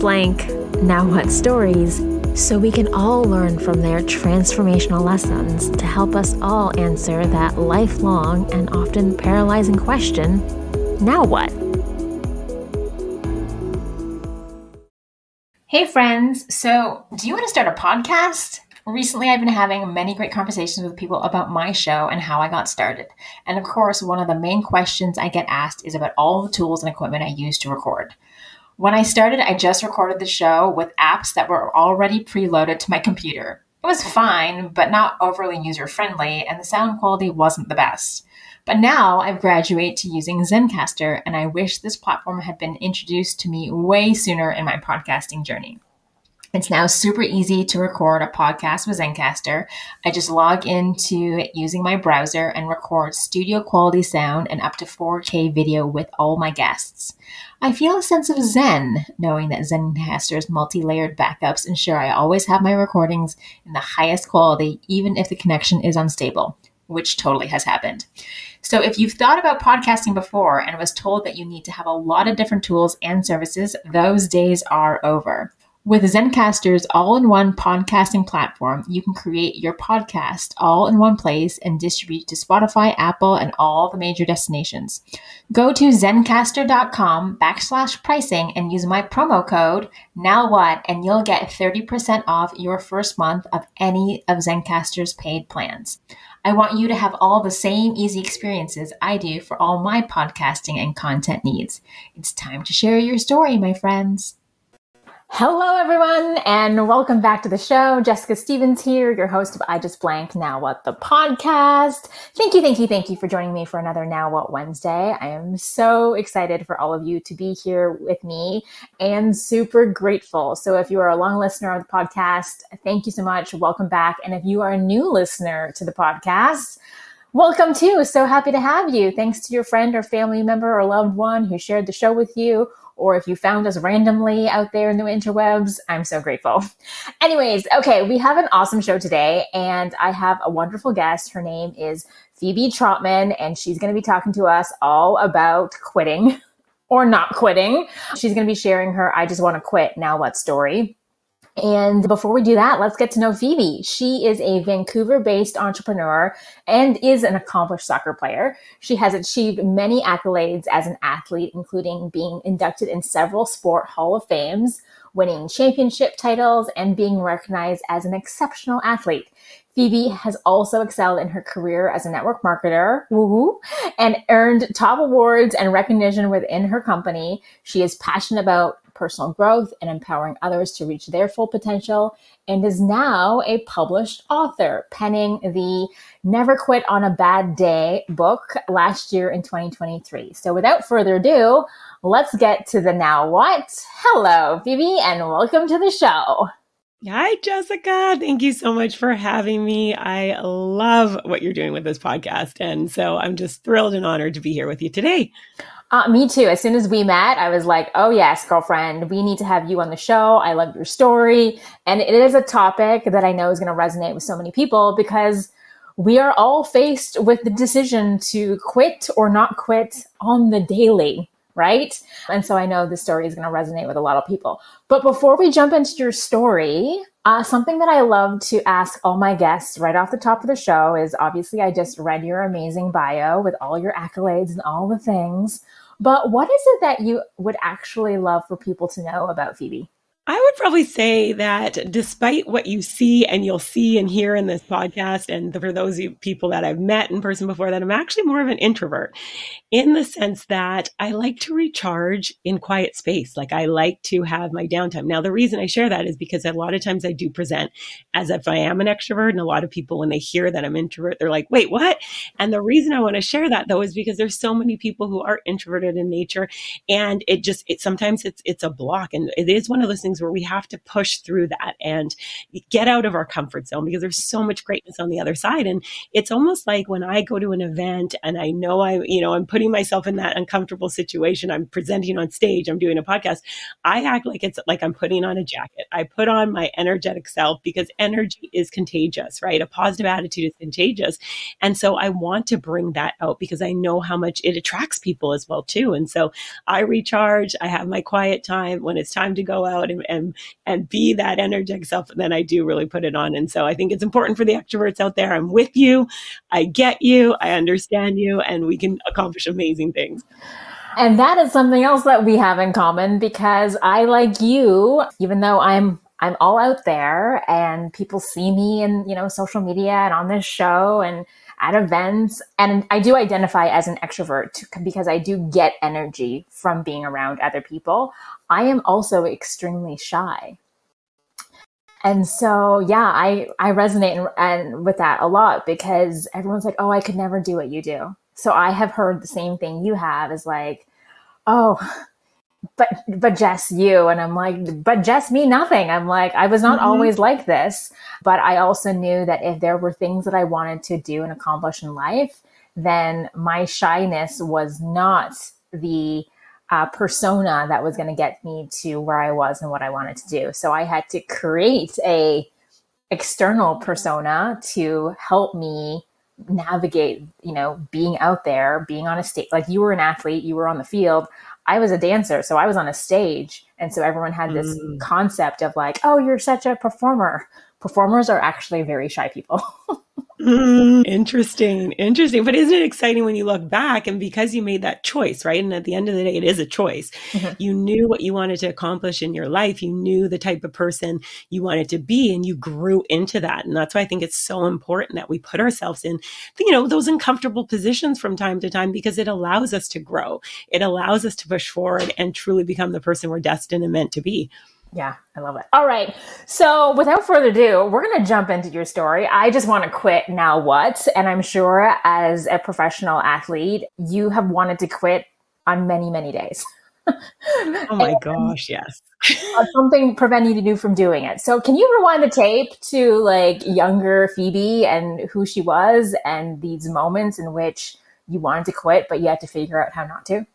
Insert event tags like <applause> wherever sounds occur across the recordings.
blank now what stories so we can all learn from their transformational lessons to help us all answer that lifelong and often paralyzing question now what? Hey, friends. So, do you want to start a podcast? Recently, I've been having many great conversations with people about my show and how I got started. And of course, one of the main questions I get asked is about all the tools and equipment I use to record. When I started, I just recorded the show with apps that were already preloaded to my computer. It was fine, but not overly user friendly, and the sound quality wasn't the best. But now I've graduated to using Zencastr, and I wish this platform had been introduced to me way sooner in my podcasting journey. It's now super easy to record a podcast with Zencastr. I just log into using my browser and record studio quality sound and up to 4K video with all my guests. I feel a sense of zen knowing that Zencastr's multi layered backups ensure I always have my recordings in the highest quality, even if the connection is unstable, which totally has happened. So, if you've thought about podcasting before and was told that you need to have a lot of different tools and services, those days are over. With Zencastr's all in one podcasting platform, you can create your podcast all in one place and distribute to Spotify, Apple, and all the major destinations. Go to zencastr.com backslash pricing and use my promo code now what and you'll get 30% off your first month of any of Zencastr's paid plans. I want you to have all the same easy experiences I do for all my podcasting and content needs. It's time to share your story, my friends. Hello, everyone, and welcome back to the show. Jessica Stevens here, your host of I Just Blank Now What the podcast. Thank you, thank you, thank you for joining me for another Now What Wednesday. I am so excited for all of you to be here with me and super grateful. So, if you are a long listener of the podcast, thank you so much. Welcome back. And if you are a new listener to the podcast, Welcome too. So happy to have you. Thanks to your friend or family member or loved one who shared the show with you or if you found us randomly out there in the interwebs, I'm so grateful. <laughs> Anyways, okay, we have an awesome show today, and I have a wonderful guest. Her name is Phebe Trotman, and she's going to be talking to us all about quitting <laughs> or not quitting. She's going to be sharing her I Just Want to Quit Now What story. And before we do that, let's get to know Phebe. She is a Vancouver based entrepreneur and is an accomplished soccer player. She has achieved many accolades as an athlete, including being inducted in several sport hall of fames, winning championship titles, and being recognized as an exceptional athlete. Phebe has also excelled in her career as a network marketer, and earned top awards and recognition within her company. She is passionate about personal growth and empowering others to reach their full potential, and is now a published author, penning the Never Quit on a Bad Day book last year in 2023. So without further ado, let's get to the now what. Hello, Phebe, and welcome to the show. Hi, Jessica. Thank you so much for having me. I love what you're doing with this podcast. And so I'm just thrilled and honored to be here with you today. Uh, me too. As soon as we met, I was like, oh, yes, girlfriend, we need to have you on the show. I love your story. And it is a topic that I know is going to resonate with so many people because we are all faced with the decision to quit or not quit on the daily, right? And so I know this story is going to resonate with a lot of people. But before we jump into your story, uh, something that I love to ask all my guests right off the top of the show is obviously I just read your amazing bio with all your accolades and all the things. But what is it that you would actually love for people to know about Phebe? I would probably say that despite what you see and you'll see and hear in this podcast, and for those people that I've met in person before, that I'm actually more of an introvert in the sense that I like to recharge in quiet space. Like I like to have my downtime. Now, the reason I share that is because a lot of times I do present as if I am an extrovert. And a lot of people, when they hear that I'm introvert, they're like, wait, what? And the reason I want to share that though is because there's so many people who are introverted in nature. And it just, it sometimes it's, it's a block. And it is one of those things where we have to push through that and get out of our comfort zone because there's so much greatness on the other side. And it's almost like when I go to an event and I know I, you know, I'm putting myself in that uncomfortable situation, I'm presenting on stage, I'm doing a podcast, I act like it's like I'm putting on a jacket. I put on my energetic self because energy is contagious, right? A positive attitude is contagious. And so I want to bring that out because I know how much it attracts people as well too. And so I recharge, I have my quiet time when it's time to go out and, and and be that energetic self, then I do really put it on. And so I think it's important for the extroverts out there. I'm with you. I get you. I understand you, and we can accomplish amazing things. And that is something else that we have in common because I, like you, even though I'm I'm all out there and people see me in, you know, social media and on this show and at events. And I do identify as an extrovert because I do get energy from being around other people. I am also extremely shy. And so, yeah, I, I resonate and, and with that a lot because everyone's like, oh, I could never do what you do. So I have heard the same thing you have is like, oh, but but Jess, you and I'm like, but Jess, me nothing. I'm like, I was not mm-hmm. always like this, but I also knew that if there were things that I wanted to do and accomplish in life, then my shyness was not the uh, persona that was going to get me to where I was and what I wanted to do. So I had to create a external persona to help me navigate, you know, being out there, being on a stage. Like you were an athlete, you were on the field. I was a dancer, so I was on a stage. And so everyone had this mm. concept of like, oh, you're such a performer. Performers are actually very shy people. <laughs> Mm, interesting. Interesting. But isn't it exciting when you look back and because you made that choice, right? And at the end of the day, it is a choice. Mm-hmm. You knew what you wanted to accomplish in your life. You knew the type of person you wanted to be and you grew into that. And that's why I think it's so important that we put ourselves in, you know, those uncomfortable positions from time to time because it allows us to grow. It allows us to push forward and truly become the person we're destined and meant to be. Yeah, I love it. All right. So, without further ado, we're going to jump into your story. I just want to quit now what? And I'm sure as a professional athlete, you have wanted to quit on many, many days. oh my <laughs> gosh, yes. something preventing you to do from doing it. So, can you rewind the tape to like younger Phebe and who she was and these moments in which you wanted to quit, but you had to figure out how not to?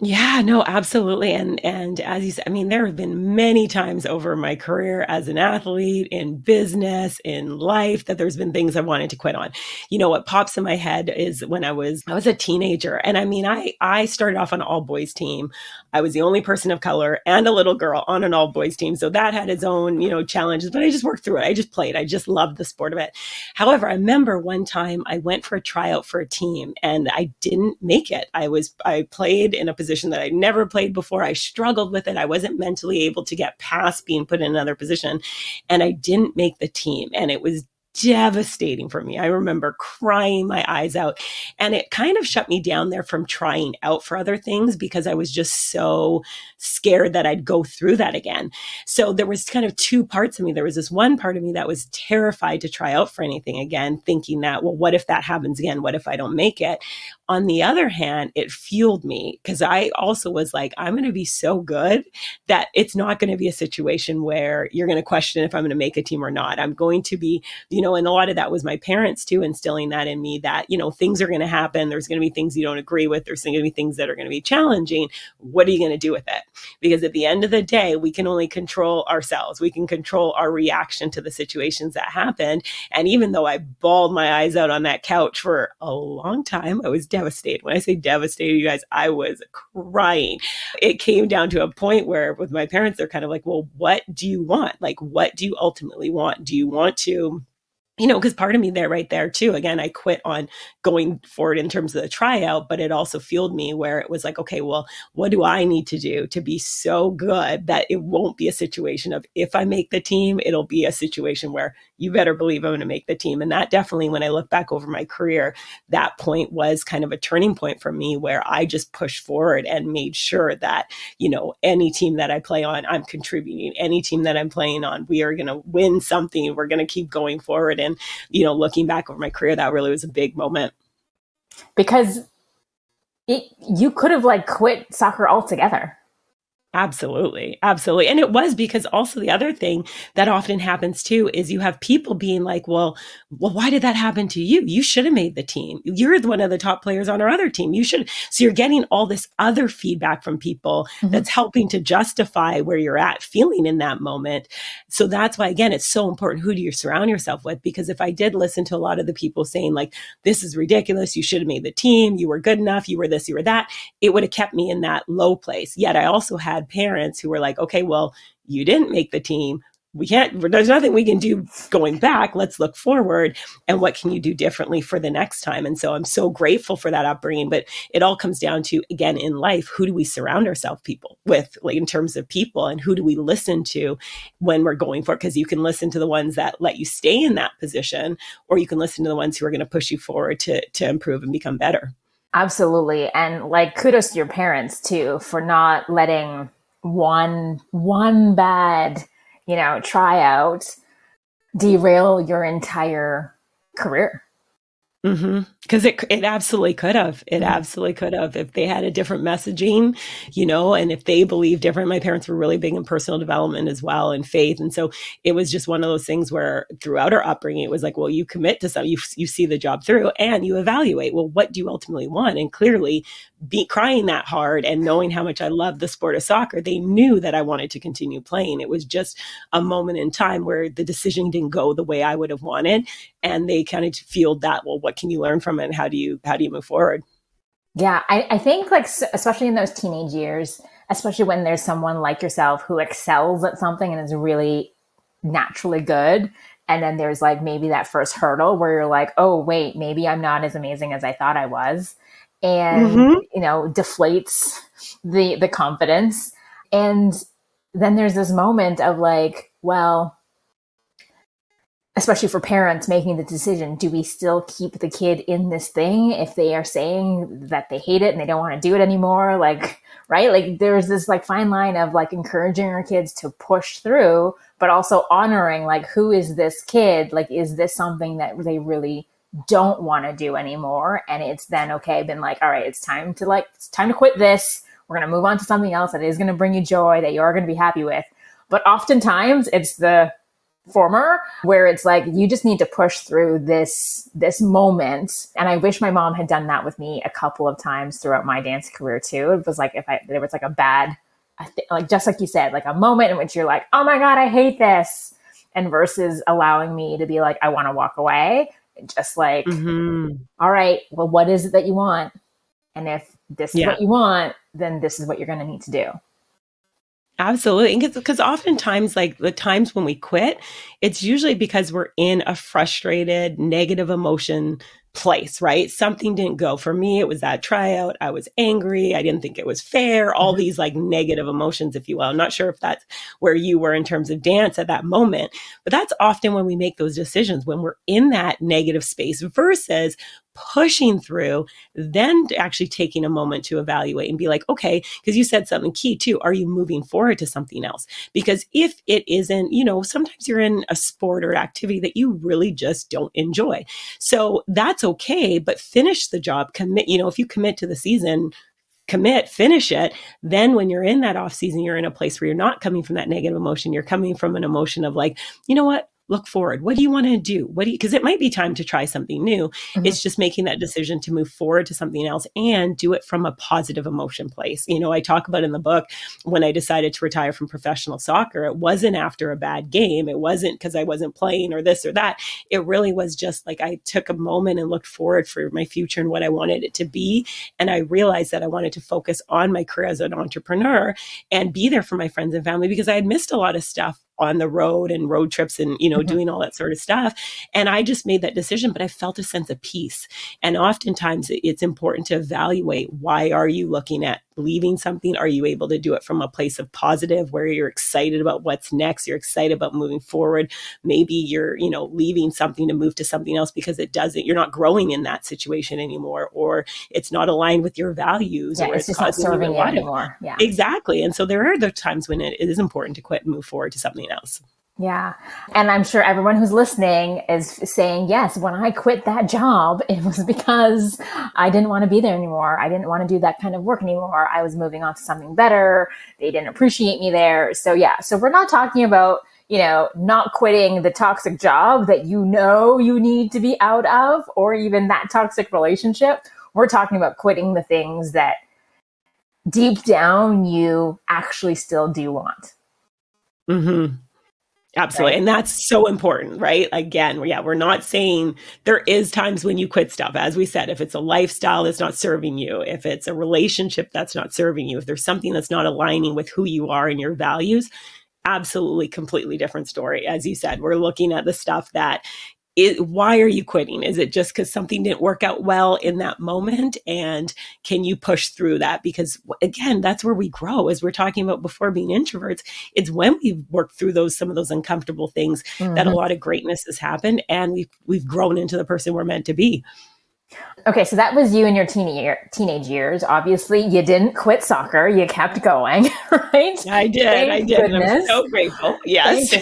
Yeah, no, absolutely. And and as you said, I mean, there have been many times over my career as an athlete, in business, in life, that there's been things I wanted to quit on. You know, what pops in my head is when I was I was a teenager. And I mean, I I started off on all boys team. I was the only person of color and a little girl on an all boys team. So that had its own, you know, challenges, but I just worked through it. I just played. I just loved the sport of it. However, I remember one time I went for a tryout for a team and I didn't make it. I was I played in a position position that I'd never played before. I struggled with it. I wasn't mentally able to get past being put in another position. And I didn't make the team. And it was devastating for me. I remember crying my eyes out and it kind of shut me down there from trying out for other things because I was just so scared that I'd go through that again. So there was kind of two parts of me. There was this one part of me that was terrified to try out for anything again, thinking that, well, what if that happens again? What if I don't make it? On the other hand, it fueled me because I also was like, I'm going to be so good that it's not going to be a situation where you're going to question if I'm going to make a team or not. I'm going to be, you know, and a lot of that was my parents too, instilling that in me that, you know, things are going to happen. There's going to be things you don't agree with. There's going to be things that are going to be challenging. What are you going to do with it? Because at the end of the day, we can only control ourselves. We can control our reaction to the situations that happened. And even though I bawled my eyes out on that couch for a long time, I was devastated. When I say devastated, you guys, I was crying. It came down to a point where with my parents, they're kind of like, well, what do you want? Like, what do you ultimately want? Do you want to you know, because part of me there, right there too. Again, I quit on going forward in terms of the tryout, but it also fueled me where it was like, okay, well, what do I need to do to be so good that it won't be a situation of if I make the team, it'll be a situation where you better believe I'm going to make the team. And that definitely, when I look back over my career, that point was kind of a turning point for me where I just pushed forward and made sure that, you know, any team that I play on, I'm contributing. Any team that I'm playing on, we are going to win something. We're going to keep going forward. You know, looking back over my career, that really was a big moment. Because it, you could have like quit soccer altogether. Absolutely. Absolutely. And it was because also the other thing that often happens too is you have people being like, well, well, why did that happen to you? You should have made the team. You're one of the top players on our other team. You should. So you're getting all this other feedback from people mm-hmm. that's helping to justify where you're at feeling in that moment. So that's why, again, it's so important. Who do you surround yourself with? Because if I did listen to a lot of the people saying like, this is ridiculous. You should have made the team. You were good enough. You were this, you were that. It would have kept me in that low place. Yet I also had parents who were like, okay, well, you didn't make the team. We can't, there's nothing we can do going back. Let's look forward. And what can you do differently for the next time? And so I'm so grateful for that upbringing. But it all comes down to, again, in life, who do we surround ourselves people with, like in terms of people, and who do we listen to when we're going for? Because you can listen to the ones that let you stay in that position, or you can listen to the ones who are going to push you forward to, to improve and become better. Absolutely. And like kudos to your parents too for not letting one one bad, you know, tryout derail your entire career. Mm-hmm. Because it it absolutely could have. It mm-hmm. absolutely could have if they had a different messaging, you know, and if they believed different. My parents were really big in personal development as well and faith, and so it was just one of those things where throughout our upbringing, it was like, well, you commit to something, you you see the job through, and you evaluate. Well, what do you ultimately want? And clearly, be crying that hard and knowing how much I love the sport of soccer, they knew that I wanted to continue playing. It was just a moment in time where the decision didn't go the way I would have wanted, and they kind of feel that. Well, what can you learn from it? And how do you how do you move forward? Yeah, I, I think like especially in those teenage years, especially when there's someone like yourself who excels at something and is really naturally good and then there's like maybe that first hurdle where you're like oh wait maybe i'm not as amazing as i thought i was and mm-hmm. you know deflates the the confidence. And then there's this moment of like well especially for parents making the decision do we still keep the kid in this thing if they are saying that they hate it and they don't want to do it anymore? Like right? Like there's this like fine line of like encouraging our kids to push through but also honoring like who is this kid? Like is this something that they really don't want to do anymore. And it's then okay been like all right it's time to like it's time to quit this. We're going to move on to something else that is going to bring you joy that you're going to be happy with. But oftentimes it's the former where it's like you just need to push through this this moment. And i wish my mom had done that with me a couple of times throughout my dance career too. It was like if i there was like a bad like just like you said like a moment in which you're like oh my god i hate this. And versus allowing me to be like i want to walk away just like, mm-hmm. all right, well, what is it that you want? And if this is yeah. what you want, then this is what you're going to need to do. Absolutely. Because oftentimes, like the times when we quit, it's usually because we're in a frustrated, negative emotion place, right? Something didn't go. For me, it was that tryout. I was angry. I didn't think it was fair. All mm-hmm. these like negative emotions, if you will. I'm not sure if that's where you were in terms of dance at that moment, but that's often when we make those decisions when we're in that negative space versus pushing through, then actually taking a moment to evaluate and be like, okay, because you said something key too. Are you moving forward to something else? Because if it isn't, you know, sometimes you're in a sport or activity that you really just don't enjoy. So that's okay, but finish the job, commit, you know, if you commit to the season, commit, finish it. Then when you're in that off season, you're in a place where you're not coming from that negative emotion. You're coming from an emotion of like, you know what? Look forward. What do you want to do? What do you, because it might be time to try something new. Mm-hmm. It's just making that decision to move forward to something else and do it from a positive emotion place. You know, I talk about in the book when I decided to retire from professional soccer, it wasn't after a bad game. It wasn't because I wasn't playing or this or that. It really was just like I took a moment and looked forward for my future and what I wanted it to be. And I realized that I wanted to focus on my career as an entrepreneur and be there for my friends and family because I had missed a lot of stuff on the road and road trips and you know mm-hmm. doing all that sort of stuff and i just made that decision but i felt a sense of peace and oftentimes it's important to evaluate why are you looking at leaving something? Are you able to do it from a place of positive where you're excited about what's next you're excited about moving forward? Maybe you're you know leaving something to move to something else because it doesn't you're not growing in that situation anymore or it's not aligned with your values yeah, or it's, it's not serving you anymore. Yeah. Exactly. And so there are the times when it, it is important to quit and move forward to something else yeah. And I'm sure everyone who's listening is saying, yes, when I quit that job, <laughs> it was because I didn't want to be there anymore. I didn't want to do that kind of work anymore. I was moving on to something better. They didn't appreciate me there. So yeah. So we're not talking about, you know, not quitting the toxic job that you know you need to be out of or even that toxic relationship. We're talking about quitting the things that deep down you actually still do want. Mm-hmm. Absolutely. Right. And that's so important, right? Again, yeah, we're not saying there is times when you quit stuff. As we said, if it's a lifestyle that's not serving you, if it's a relationship that's not serving you, if there's something that's not aligning with who you are and your values, absolutely completely different story. As you said, we're looking at the stuff that it, why are you quitting? Is it just because something didn't work out well in that moment? And can you push through that? Because again, that's where we grow. As we're talking about before being introverts, it's when we've worked through those some of those uncomfortable things mm-hmm. that a lot of greatness has happened, and we've we've grown into the person we're meant to be. Okay, so that was you in your teenage years. Obviously, you didn't quit soccer; you kept going, <laughs> right? I did. Thank I did. I'm so grateful. Yes.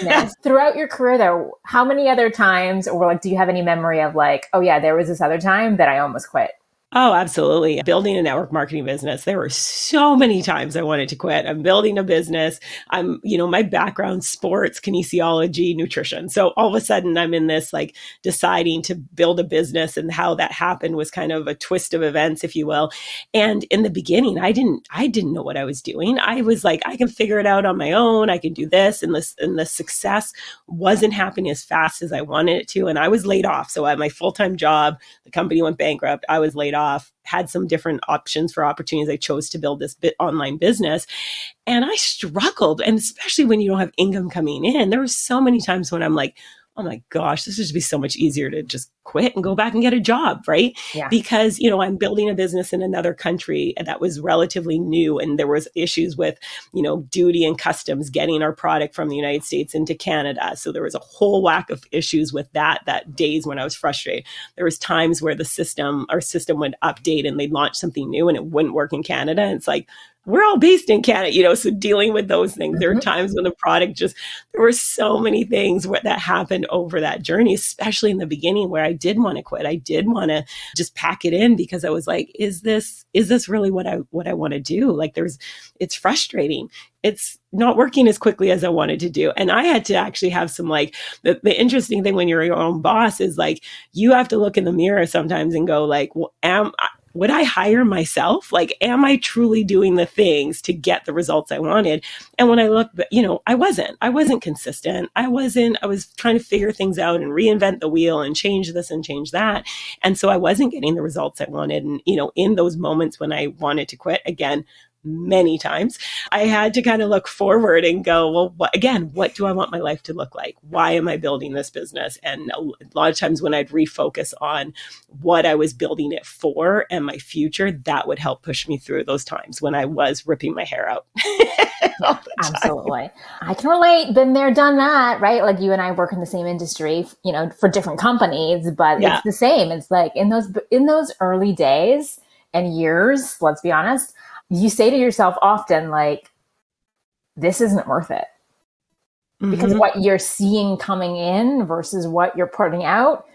Throughout your career, though, how many other times, or like, do you have any memory of like, oh yeah, there was this other time that I almost quit? Oh, absolutely. Building a network marketing business. There were so many times I wanted to quit. I'm building a business. I'm, you know, my background sports, kinesiology, nutrition. So all of a sudden I'm in this like deciding to build a business and how that happened was kind of a twist of events, if you will. And in the beginning, I didn't I didn't know what I was doing. I was like, I can figure it out on my own. I can do this. And this and the success wasn't happening as fast as I wanted it to. And I was laid off. So at my full-time job, the company went bankrupt. I was laid off, had some different options for opportunities. I chose to build this bit online business. And I struggled. And especially when you don't have income coming in, there were so many times when I'm like, oh my gosh, this would be so much easier to just quit and go back and get a job, right? Yeah. Because, you know, I'm building a business in another country that was relatively new and there was issues with, you know, duty and customs getting our product from the United States into Canada. So there was a whole whack of issues with that that days when I was frustrated. There was times where the system, our system would update and they'd launch something new and it wouldn't work in Canada. And it's like, we're all based in Canada, you know, so dealing with those things. Mm-hmm. There are mm-hmm. times when the product just, there were so many things that happened over that journey, especially in the beginning where I did want to quit. I did want to just pack it in because I was like, is this, is this really what I, what I want to do? Like there's, it's frustrating. It's not working as quickly as I wanted to do. And I had to actually have some like, the, the interesting thing when you're your own boss is like, you have to look in the mirror sometimes and go like, well, am would I hire myself? Like, am I truly doing the things to get the results I wanted? And when I look, you know, I wasn't. I wasn't consistent. I wasn't, I was trying to figure things out and reinvent the wheel and change this and change that. And so I wasn't getting the results I wanted. And, you know, in those moments when I wanted to quit, again, many times. I had to kind of look forward and go, well, what, again, what do I want my life to look like? Why am I building this business? And a lot of times when I'd refocus on what I was building it for and my future, that would help push me through those times when I was ripping my hair out. <laughs> Absolutely. I can relate. Been there, done that, right? Like you and I work in the same industry, you know, for different companies, but yeah. it's the same. It's like in those in those early days and years, let's be honest, you say to yourself often, like, this isn't worth it. Mm-hmm. Because what you're seeing coming in versus what you're putting out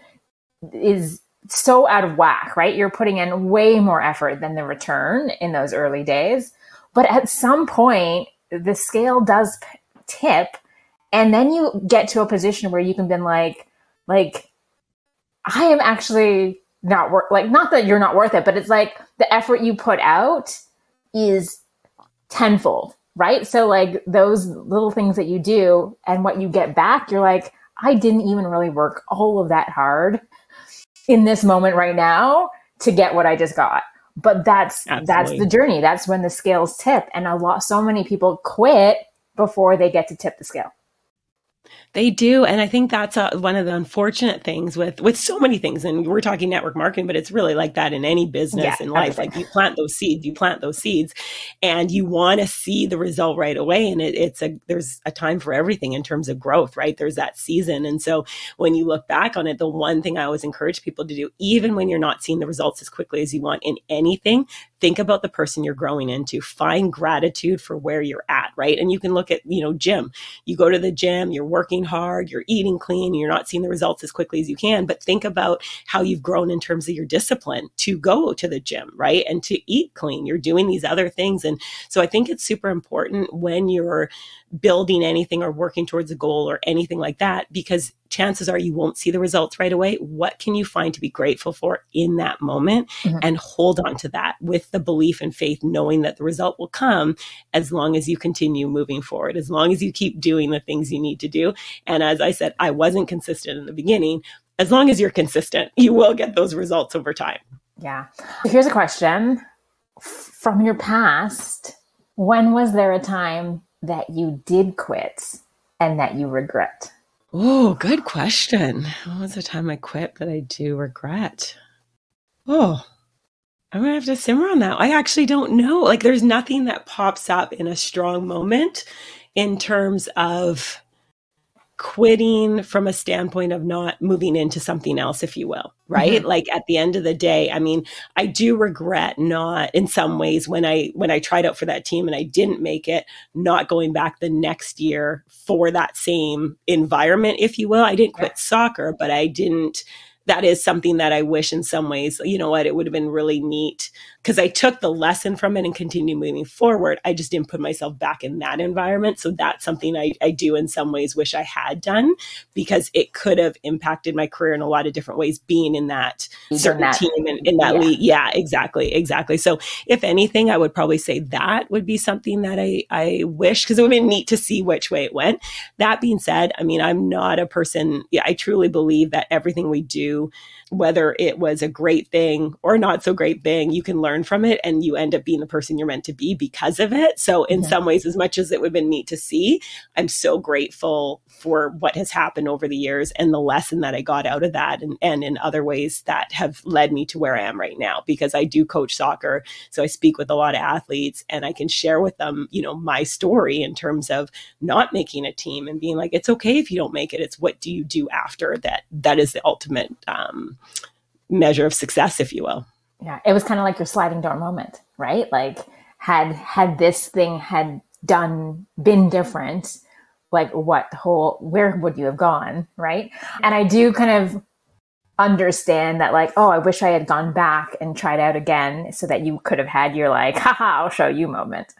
is so out of whack, right? You're putting in way more effort than the return in those early days. But at some point, the scale does p- tip. And then you get to a position where you can be like, like, I am actually not worth, like, not that you're not worth it, but it's like the effort you put out is tenfold, right? So like those little things that you do and what you get back, you're like, I didn't even really work all of that hard in this moment right now to get what I just got. But that's Absolutely. that's the journey. That's when the scales tip and a lot so many people quit before they get to tip the scale. They do, and I think that's a, one of the unfortunate things with with so many things. And we're talking network marketing, but it's really like that in any business Yeah, in life. everything. Like you plant those seeds, you plant those seeds, and you want to see the result right away. And it, it's a there's a time for everything in terms of growth, right? There's that season, and so when you look back on it, the one thing I always encourage people to do, even when you're not seeing the results as quickly as you want in anything, think about the person you're growing into. Find gratitude for where you're at, right? And you can look at you know gym you go to the gym, you're working hard, you're eating clean, you're not seeing the results as quickly as you can, but think about how you've grown in terms of your discipline to go to the gym, right? And to eat clean. You're doing these other things. And so I think it's super important when you're building anything or working towards a goal or anything like that, because chances are you won't see the results right away. What can you find to be grateful for in that moment Mhm. and hold on to that with the belief and faith, knowing that the result will come as long as you continue moving forward, as long as you keep doing the things you need to do. And as I said, I wasn't consistent in the beginning. As long as you're consistent, you will get those results over time. Yeah. Here's a question from your past. When was there a time that you did quit and that you regret? Oh, good question. What was the time I quit that I do regret? Oh, I'm gonna have to simmer on that. I actually don't know. Like, there's nothing that pops up in a strong moment in terms of quitting from a standpoint of not moving into something else, if you will, right? Mm-hmm. Like at the end of the day, I mean, I do regret not in some ways when I when I tried out for that team and I didn't make it, not going back the next year for that same environment, if you will. I didn't quit soccer, but I didn't that is something that I wish in some ways, you know what, it would have been really neat because I took the lesson from it and continued moving forward. I just didn't put myself back in that environment. So that's something I, I do in some ways wish I had done because it could have impacted my career in a lot of different ways being in that certain that- team and in that yeah. league. Yeah, exactly. Exactly. So if anything, I would probably say that would be something that I, I wish because it would have been neat to see which way it went. That being said, I mean, I'm not a person, yeah, I truly believe that everything we do, to whether it was a great thing or not so great thing, you can learn from it and you end up being the person you're meant to be because of it. So, in Mhm. some ways, as much as it would have been neat to see, I'm so grateful for what has happened over the years and the lesson that I got out of that, and, and in other ways that have led me to where I am right now because I do coach soccer. So, I speak with a lot of athletes and I can share with them, you know, my story in terms of not making a team and being like, it's okay if you don't make it. It's what do you do after that? That is the ultimate um, measure of success, if you will. Yeah, it was kind of like your sliding door moment, right? Like had had this thing had done been different, like what the whole where would you have gone, right? And I do kind of understand that like, oh, I wish I had gone back and tried out again so that you could have had your like, <laughs> haha, I'll show you moment.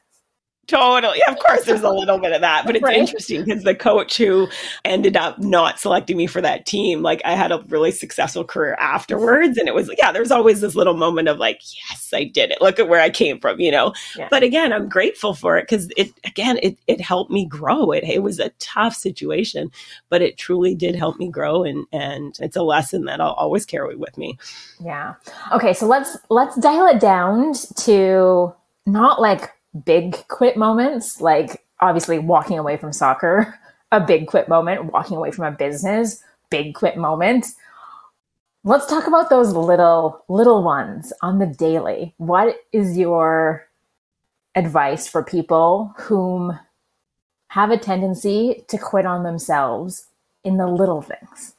Totally. Of course, there's a little bit of that, but it's Right. interesting because the coach who ended up not selecting me for that team, like I had a really successful career afterwards. And it was, yeah, there's always this little moment of like, yes, I did it. Look at where I came from, you know? Yeah. But again, I'm grateful for it because it, again, it, it helped me grow. It, it was a tough situation, but it truly did help me grow. And, and it's a lesson that I'll always carry with me. Yeah. Okay, so let's let's dial it down to not like big quit moments, like obviously walking away from soccer, <laughs> a big quit moment, walking away from a business, big quit moment. Let's talk about those little little ones on the daily. What is your advice for people whom have a tendency to quit on themselves in the little things?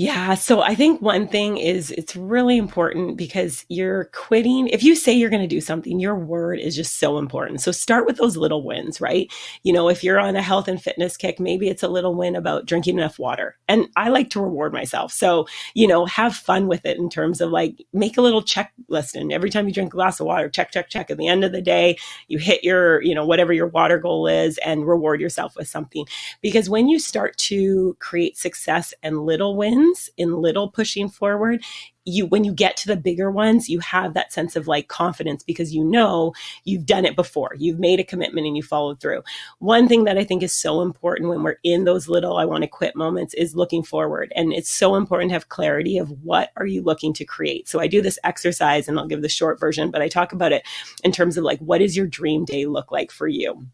Yeah. So I think one thing is it's really important because you're quitting. If you say you're going to do something, your word is just so important. So start with those little wins, right? You know, if you're on a health and fitness kick, maybe it's a little win about drinking enough water. And I like to reward myself. So, you know, have fun with it in terms of like make a little checklist. And every time you drink a glass of water, check, check, check. At the end of the day, you hit your, you know, whatever your water goal is and reward yourself with something because when you start to create success and little wins in little pushing forward you when you get to the bigger ones you have that sense of like confidence because you know you've done it before. You've made a commitment and you followed through. One thing that i think is so important when we're in those little i want to quit moments is looking forward. And it's so important to have clarity of what are you looking to create. So i do this exercise and i'll give the short version but i talk about it in terms of like what does your dream day look like for you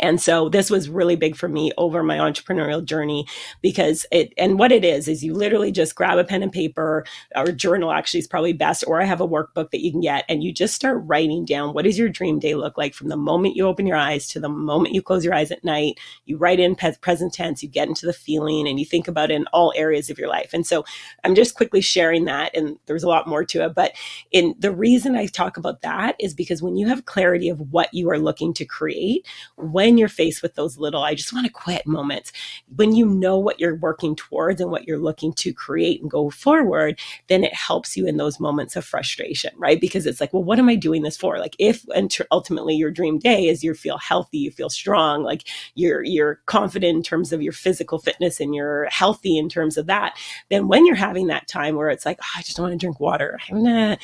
And so this was really big for me over my entrepreneurial journey because it, and what it is, is you literally just grab a pen and paper or journal actually is probably best, or I have a workbook that you can get and you just start writing down what does your dream day look like from the moment you open your eyes to the moment you close your eyes at night. You write in present tense, you get into the feeling and you think about it in all areas of your life. And so I'm just quickly sharing that and there's a lot more to it. But in the reason I talk about that is because when you have clarity of what you are looking to create, when you're faced with those little, I just want to quit moments, when you know what you're working towards and what you're looking to create and go forward, then it helps you in those moments of frustration, right? Because it's like, well, what am I doing this for? Like, if ultimately your dream day is you feel healthy, you feel strong, like you're you're confident in terms of your physical fitness and you're healthy in terms of that, then when you're having that time where it's like, oh, I just want to drink water, I'm gonna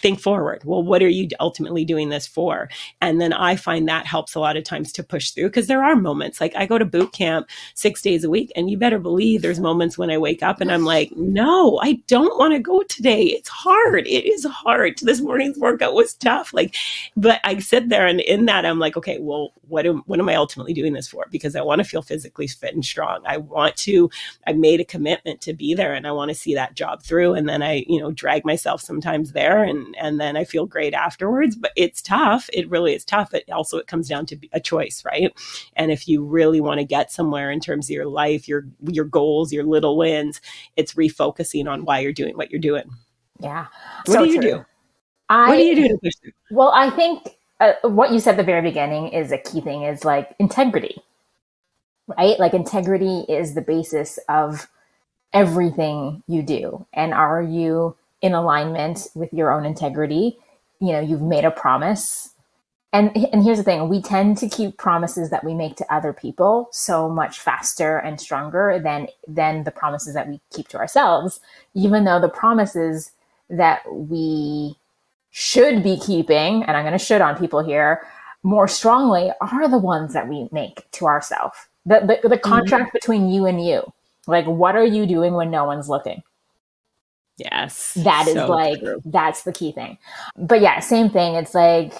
think forward. Well, what are you ultimately doing this for? And then I find that helps a lot of times to push through because there are moments like I go to boot camp six days a week, and you better believe there's moments when I wake up and I'm like, no, I don't want to go today. It's hard. It is hard. This morning's workout was tough. Like, but I sit there and in that I'm like, okay, well, what am what am I ultimately doing this for? Because I want to feel physically fit and strong. I want to. I made a commitment to be there, and I want to see that job through. And then I, you know, drag myself sometimes there and and then I feel great afterwards. But it's tough. It really is tough. It also it comes down to a choice, right? And if you really want to get somewhere in terms of your life, your your goals, your little wins, it's refocusing on why you're doing what you're doing. Yeah. What so do you true. do? I, what do you do to push through? Well, I think uh, what you said at the very beginning is a key thing is like integrity, right? Like integrity is the basis of everything you do. And are you in alignment with your own integrity. You know, you've made a promise. And, and here's the thing we tend to keep promises that we make to other people so much faster and stronger than than the promises that we keep to ourselves even though the promises that we should be keeping and i'm going to should on people here more strongly are the ones that we make to ourselves the, the, the contract mm-hmm. between you and you like what are you doing when no one's looking Yes. That is so like, true. that's the key thing. But yeah, same thing. It's like,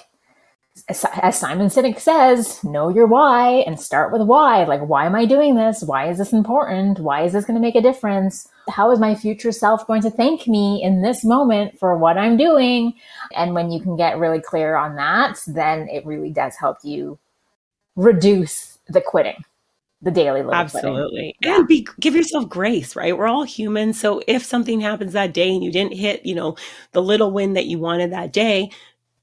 as Simon Sinek says, know your why and start with why. Like, why am I doing this? Why is this important? Why is this going to make a difference? How is my future self going to thank me in this moment for what I'm doing? And when you can get really clear on that, then it really does help you reduce the quitting the daily little absolutely. Yeah. and be give yourself grace right? We're all human. So if something happens that day and you didn't hit you know the little win that you wanted that day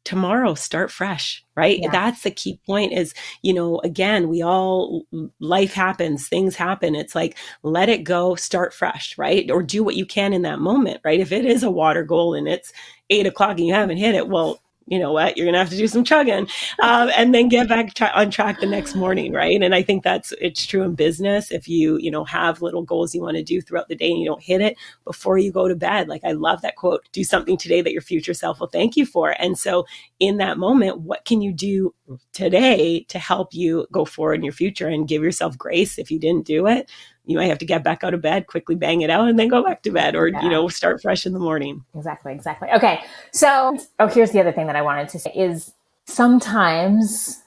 tomorrow start fresh right? Yeah. that's the key point is you know again we all life happens things happen. It's like let it go start fresh right? Or do what you can in that moment right? If it is a water goal and it's eight o'clock and you haven't hit it well you know what, you're going to have to do some chugging um, and then get back tra- on track the next morning. Right. And I think that's, it's true in business. If you, you know, have little goals you want to do throughout the day and you don't hit it before you go to bed, like I love that quote, do something today that your future self will thank you for. And so in that moment, what can you do today to help you go forward in your future and give yourself grace if you didn't do it? You might have to get back out of bed, quickly bang it out, and then go back to bed or, yeah. you know, start fresh in the morning. Exactly, exactly. Okay. So, oh, here's the other thing that I wanted to say is sometimes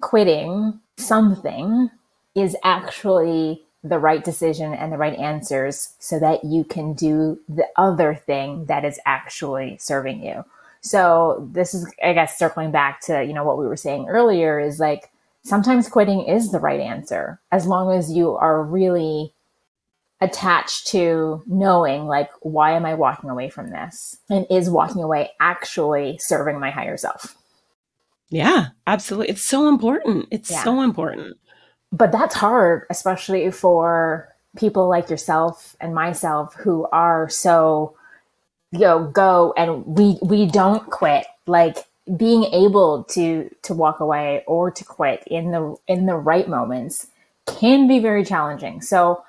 quitting something is actually the right decision and the right answers so that you can do the other thing that is actually serving you. So this is, I guess, circling back to, you know, what we were saying earlier is like, sometimes quitting is the right answer as long as you are really attached to knowing like why am i walking away from this? And is walking away actually serving my higher self? Yeah absolutely. It's so important. It's yeah. so important. But that's hard especially for people like yourself and myself who are so you know go and we we don't quit. Like being able to to walk away or to quit in the in the right moments can be very challenging. So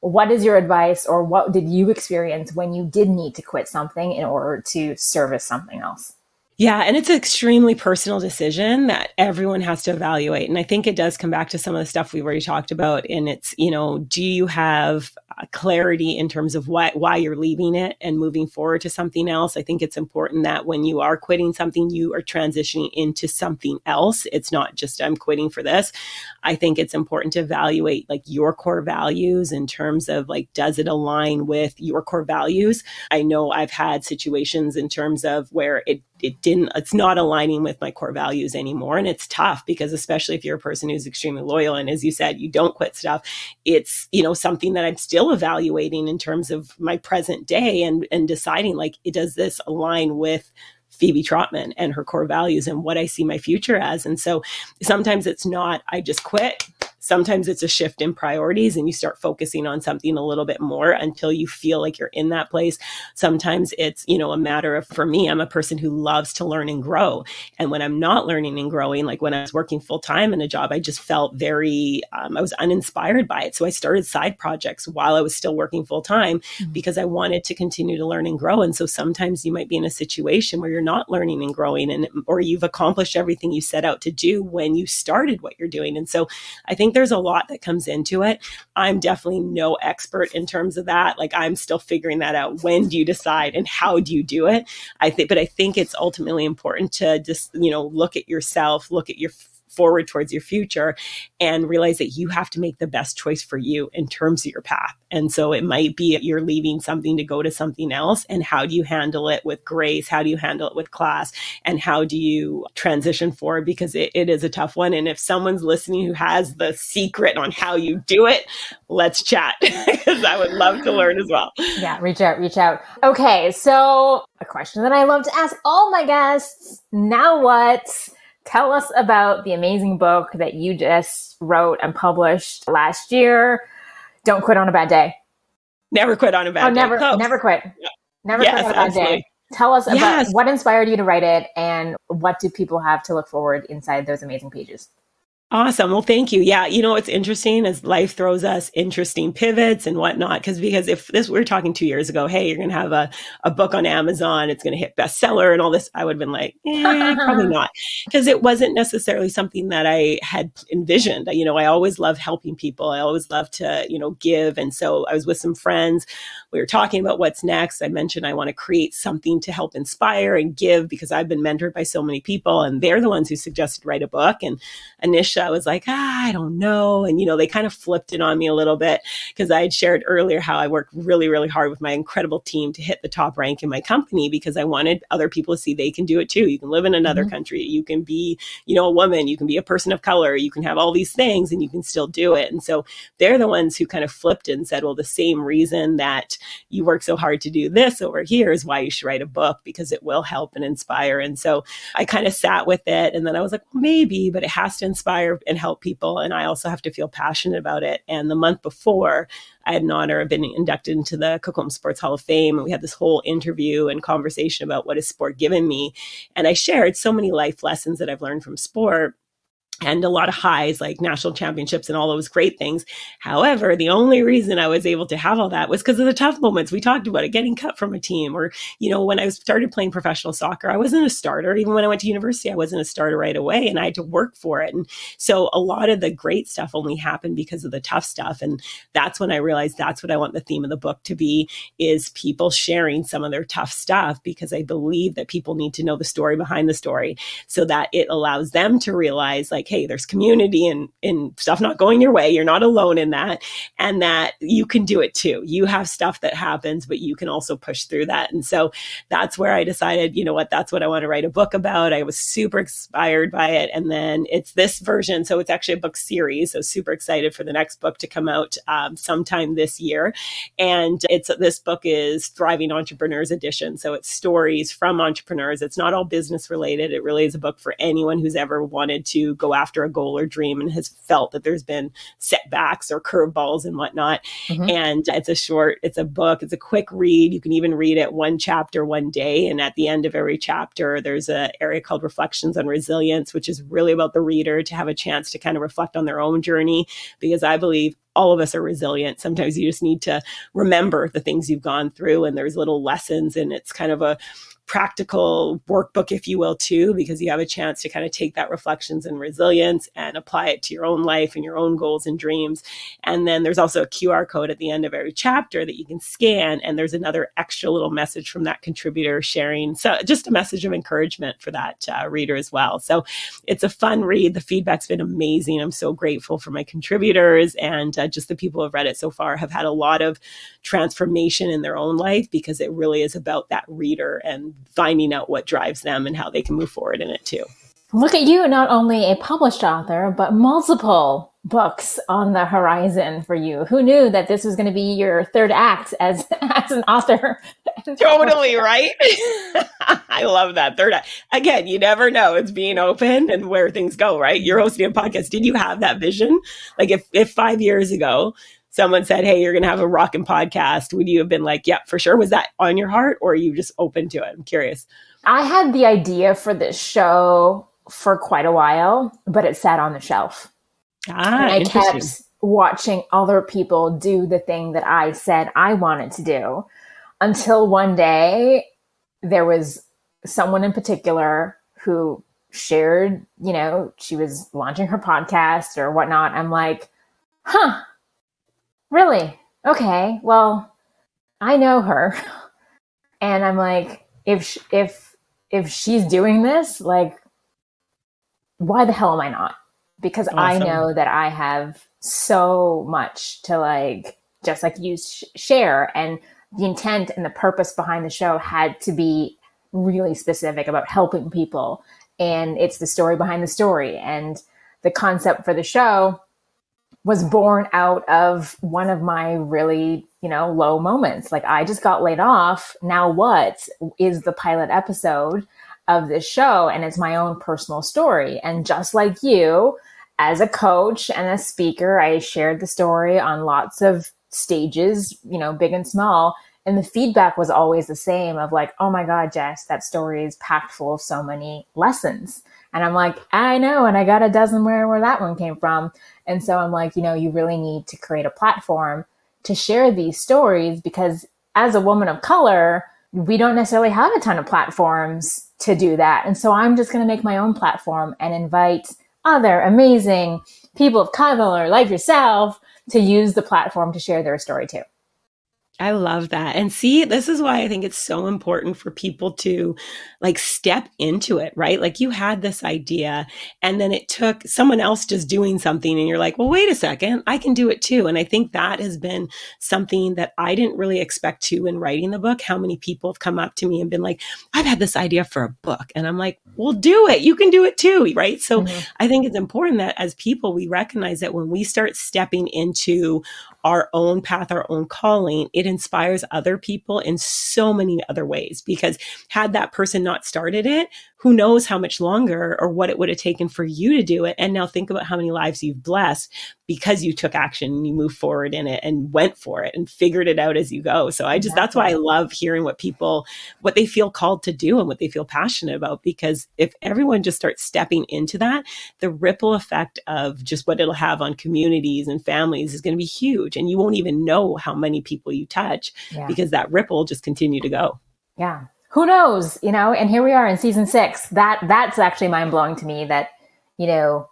what is your advice or what did you experience when you did need to quit something in order to service something else? Yeah, and it's an extremely personal decision that everyone has to evaluate. And I think it does come back to some of the stuff we've already talked about. And it's, you know, do you have uh, clarity in terms of why why you're leaving it and moving forward to something else? I think it's important that when you are quitting something, you are transitioning into something else. It's not just I'm quitting for this. I think it's important to evaluate like your core values in terms of like does it align with your core values? I know I've had situations in terms of where it it didn't it's not aligning with my core values anymore and it's tough because especially if you're a person who's extremely loyal and as you said you don't quit stuff it's you know something that i'm still evaluating in terms of my present day and and deciding like does this align with Phebe Trotman and her core values and what I see my future as. And so sometimes it's not, I just quit sometimes it's a shift in priorities and you start focusing on something a little bit more until you feel like you're in that place. Sometimes it's, you know, a matter of, for me, I'm a person who loves to learn and grow. And when I'm not learning and growing, like when I was working full time in a job, I just felt very, um, I was uninspired by it. So I started side projects while I was still working full time mm-hmm. because I wanted to continue to learn and grow. And so sometimes you might be in a situation where you're not learning and growing and, or you've accomplished everything you set out to do when you started what you're doing. And so I think there's a lot that comes into it. I'm definitely no expert in terms of that. Like I'm still figuring that out. When do you decide and how do you do it? I think, but I think it's ultimately important to just, you know, look at yourself, look at your forward towards your future and realize that you have to make the best choice for you in terms of your path. And so it might be you're leaving something to go to something else. And how do you handle it with grace? How do you handle it with class? And how do you transition forward? Because it, it is a tough one. And if someone's listening who has the secret on how you do it, let's chat <laughs> because I would love to learn as well. Yeah, reach out, reach out. Okay. So a question that I love to ask all my guests. Now what? Tell us about the amazing book that you just wrote and published last year. Don't quit on a bad day. Never quit on a bad oh, day. Never, oh. never quit. Yeah. Never yes, quit on a bad absolutely. day. Tell us about what inspired you to write it and what do people have to look forward inside those amazing pages? Awesome. Well, thank you. Yeah, you know what's interesting is life throws us interesting pivots and whatnot. Because because if this we were talking two years ago, hey, you're going to have a, a book on Amazon, it's going to hit bestseller and all this, I would have been like, eh, probably <laughs> not, because it wasn't necessarily something that I had envisioned. You know, I always love helping people. I always love to you know give, and so I was with some friends. We were talking about what's next. I mentioned I want to create something to help inspire and give because I've been mentored by so many people, and they're the ones who suggested write a book. And Anisha was like, ah, I don't know. And, you know, they kind of flipped it on me a little bit because I had shared earlier how I worked really, really hard with my incredible team to hit the top rank in my company because I wanted other people to see they can do it too. You can live in another mm-hmm. country. You can be, you know, a woman. You can be a person of color. You can have all these things and you can still do it. And so they're the ones who kind of flipped and said, well, the same reason that you work so hard to do this over here is why you should write a book because it will help and inspire. And so I kind of sat with it and then I was like, well, maybe, but it has to inspire and help people. And I also have to feel passionate about it. And the month before, I had an honor of being inducted into the Coquitlam Sports Hall of Fame. And we had this whole interview and conversation about what has sport given me. And I shared so many life lessons that I've learned from sport and a lot of highs like national championships and all those great things. However, the only reason I was able to have all that was because of the tough moments. We talked about it, getting cut from a team or, you know, when I started playing professional soccer, I wasn't a starter. Even when I went to university, I wasn't a starter right away and I had to work for it. And so a lot of the great stuff only happened because of the tough stuff. And that's when I realized that's what I want the theme of the book to be is people sharing some of their tough stuff because I believe that people need to know the story behind the story so that it allows them to realize like, hey, there's community and, and stuff not going your way. You're not alone in that. And that you can do it too. You have stuff that happens, but you can also push through that. And so that's where I decided, you know what, that's what I want to write a book about. I was super inspired by it. And then it's this version. So it's actually a book series. So super excited for the next book to come out um, sometime this year. And it's this book is Thriving Entrepreneurs Edition. So it's stories from entrepreneurs. It's not all business related. It really is a book for anyone who's ever wanted to go after a goal or dream and has felt that there's been setbacks or curveballs and whatnot. Mm-hmm. And it's a short, it's a book, it's a quick read. You can even read it one chapter one day. And at the end of every chapter, there's an area called Reflections on Resilience, which is really about the reader to have a chance to kind of reflect on their own journey. Because I believe all of us are resilient. Sometimes you just need to remember the things you've gone through, and there's little lessons, and it's kind of a practical workbook, if you will, too, because you have a chance to kind of take that reflections and resilience and apply it to your own life and your own goals and dreams. And then there's also a QR code at the end of every chapter that you can scan. And there's another extra little message from that contributor sharing. So just a message of encouragement for that uh, reader as well. So it's a fun read. The feedback's been amazing. I'm so grateful for my contributors and uh, just the people who have read it so far have had a lot of transformation in their own life because it really is about that reader and finding out what drives them and how they can move forward in it too. Look at you, not only a published author, but multiple books on the horizon for you. Who knew that this was going to be your third act as <laughs> as an author? totally right. <laughs> I love that third act. Again, you never know. It's being open and where things go. Right? You're hosting a podcast. Did you have that vision? Like if if five years ago someone said, Hey, you're going to have a rockin' podcast, would you have been like, Yeah, for sure? Was that on your heart or are you just open to it? I'm curious. I had the idea for this show for quite a while, but it sat on the shelf. Ah, and I kept watching other people do the thing that I said I wanted to do until one day there was someone in particular who shared, you know, she was launching her podcast or whatnot. I'm like, huh, Really? Okay. Well, I know her. <laughs> And I'm like, if she, if if she's doing this, like why the hell am I not? Because awesome. I know that I have so much to like just like you sh- share and the intent and the purpose behind the show had to be really specific about helping people and it's the story behind the story and the concept for the show was born out of one of my really, you know, low moments. Like I just got laid off. Now what is the pilot episode of this show? And it's my own personal story. And just like you, as a coach and a speaker, I shared the story on lots of stages, you know, big and small. And the feedback was always the same of like, oh my God, Jess, that story is packed full of so many lessons. And I'm like, I know. And I got a dozen where, where that one came from. And so I'm like, you know, you really need to create a platform to share these stories because as a woman of color, we don't necessarily have a ton of platforms to do that. And so I'm just going to make my own platform and invite other amazing people of color like yourself to use the platform to share their story too. I love that. And see, this is why I think it's so important for people to like step into it, right? Like you had this idea and then it took someone else just doing something and you're like, well, wait a second, I can do it too. And I think that has been something that I didn't really expect to in writing the book. How many people have come up to me and been like, I've had this idea for a book. And I'm like, well, do it. You can do it too, right? So mm-hmm. I think it's important that as people, we recognize that when we start stepping into our own path, our own calling, it inspires other people in so many other ways. Because had that person not started it, who knows how much longer or what it would have taken for you to do it. And now think about how many lives you've blessed because you took action and you moved forward in it and went for it and figured it out as you go. So I just, that's why I love hearing what people, what they feel called to do and what they feel passionate about. Because if everyone just starts stepping into that, the ripple effect of just what it'll have on communities and families is going to be huge. And you won't even know how many people you touch yeah. because that ripple just continue to go. Yeah who knows, you know? And here we are in season six. That that's actually mind blowing to me. That you know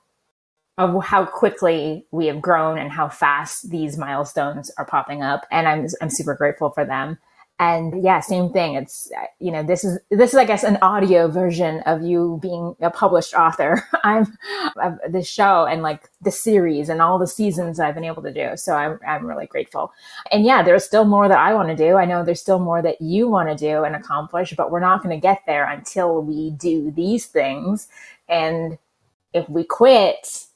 of how quickly we have grown and how fast these milestones are popping up, and I'm I'm super grateful for them and yeah same thing. It's uh, you know this is this is i guess an audio version of you being a published author. <laughs> I'm of this show and like the series and all the seasons i've been able to do. So i'm, I'm really grateful. And yeah there's still more that i want to do. I know there's still more that you want to do and accomplish but we're not going to get there until we do these things. And if we quit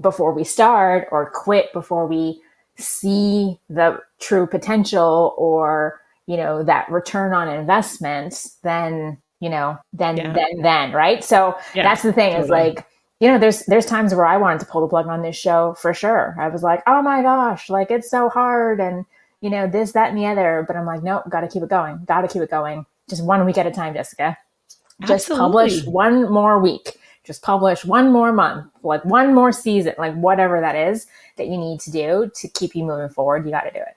before we start or quit before we see the true potential or you know, that return on investment, then, you know, then, yeah. then, then, right? So yeah, that's the thing totally. is like, you know, there's, there's times where I wanted to pull the plug on this show for sure. I was like, oh my gosh, like it's so hard and, you know, this, that, and the other. But I'm like, nope, got to keep it going. Got to keep it going. Just one week at a time, Jessica. Just Absolutely. publish one more week. Just publish one more month, like one more season, like whatever that is that you need to do to keep you moving forward. You got to do it.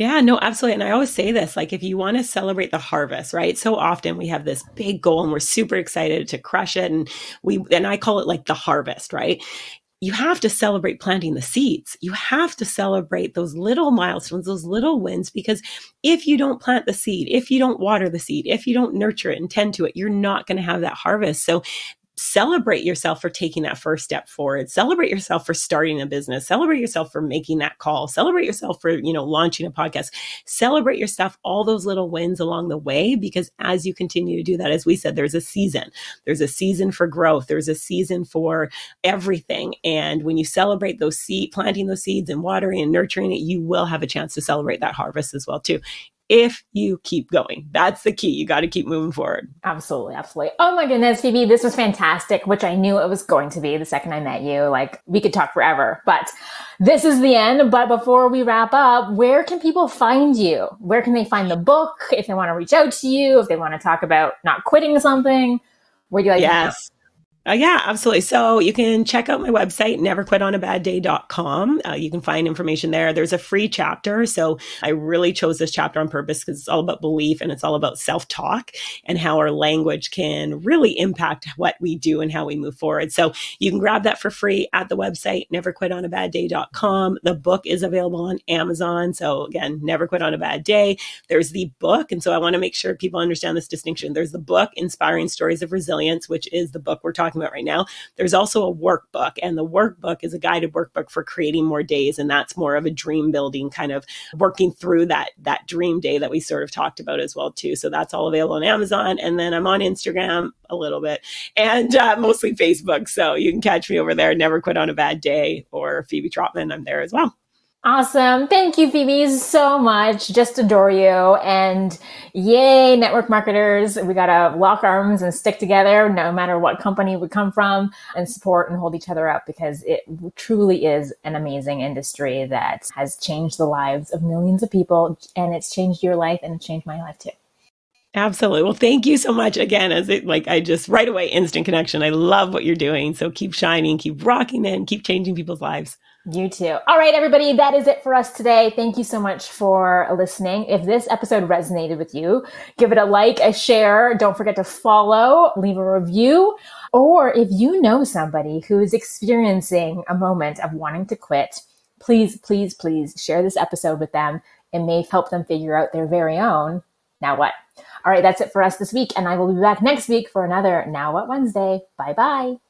Yeah, no, absolutely. And I always say this like, if you want to celebrate the harvest, right? So often we have this big goal and we're super excited to crush it. And we, and I call it like the harvest, right? You have to celebrate planting the seeds. You have to celebrate those little milestones, those little wins, because if you don't plant the seed, if you don't water the seed, if you don't nurture it and tend to it, you're not going to have that harvest. So celebrate yourself for taking that first step forward. Celebrate yourself for starting a business. Celebrate yourself for making that call. Celebrate yourself for you know launching a podcast. Celebrate yourself all those little wins along the way because as you continue to do that as we said there's a season. There's a season for growth. There's a season for everything. And when you celebrate those seed planting those seeds and watering and nurturing it you will have a chance to celebrate that harvest as well too if you keep going. That's the key. You got to keep moving forward. Absolutely. Absolutely. Oh my goodness, Phebe, this was fantastic, which I knew it was going to be the second I met you. Like we could talk forever, but this is the end. But before we wrap up, where can people find you? Where can they find the book? If they want to reach out to you, if they want to talk about not quitting something, where do you like yes. Uh, yeah, absolutely. So you can check out my website, neverquitonabadday.com. Uh, you can find information there. There's a free chapter. So I really chose this chapter on purpose because it's all about belief and it's all about self talk and how our language can really impact what we do and how we move forward. So you can grab that for free at the website, neverquitonabadday.com. The book is available on Amazon. So again, Never Quit on a Bad Day. There's the book. And so I want to make sure people understand this distinction. There's the book, Inspiring Stories of Resilience, which is the book we're talking talking about right now. There's also a workbook, and the workbook is a guided workbook for creating more days, and that's more of a dream building kind of working through that that dream day that we sort of talked about as well too. So that's all available on Amazon, and then I'm on Instagram a little bit and uh, mostly Facebook. So you can catch me over there. Never quit on a bad day or Phebe Trotman. I'm there as well. Awesome. Thank you, Phebe, so much. Just adore you. And yay, network marketers. We got to lock arms and stick together no matter what company we come from and support and hold each other up because it truly is an amazing industry that has changed the lives of millions of people. And it's changed your life and it's changed my life too. Absolutely. Well, thank you so much again. As it like, I just right away instant connection. I love what you're doing. So keep shining, keep rocking in, keep changing people's lives. You too. All right, everybody, that is it for us today. Thank you so much for listening. If this episode resonated with you, give it a like, a share. Don't forget to follow, leave a review. Or if you know somebody who is experiencing a moment of wanting to quit, please, please, please share this episode with them. It may help them figure out their very own now what. All right, that's it for us this week. And I will be back next week for another Now What Wednesday. Bye bye.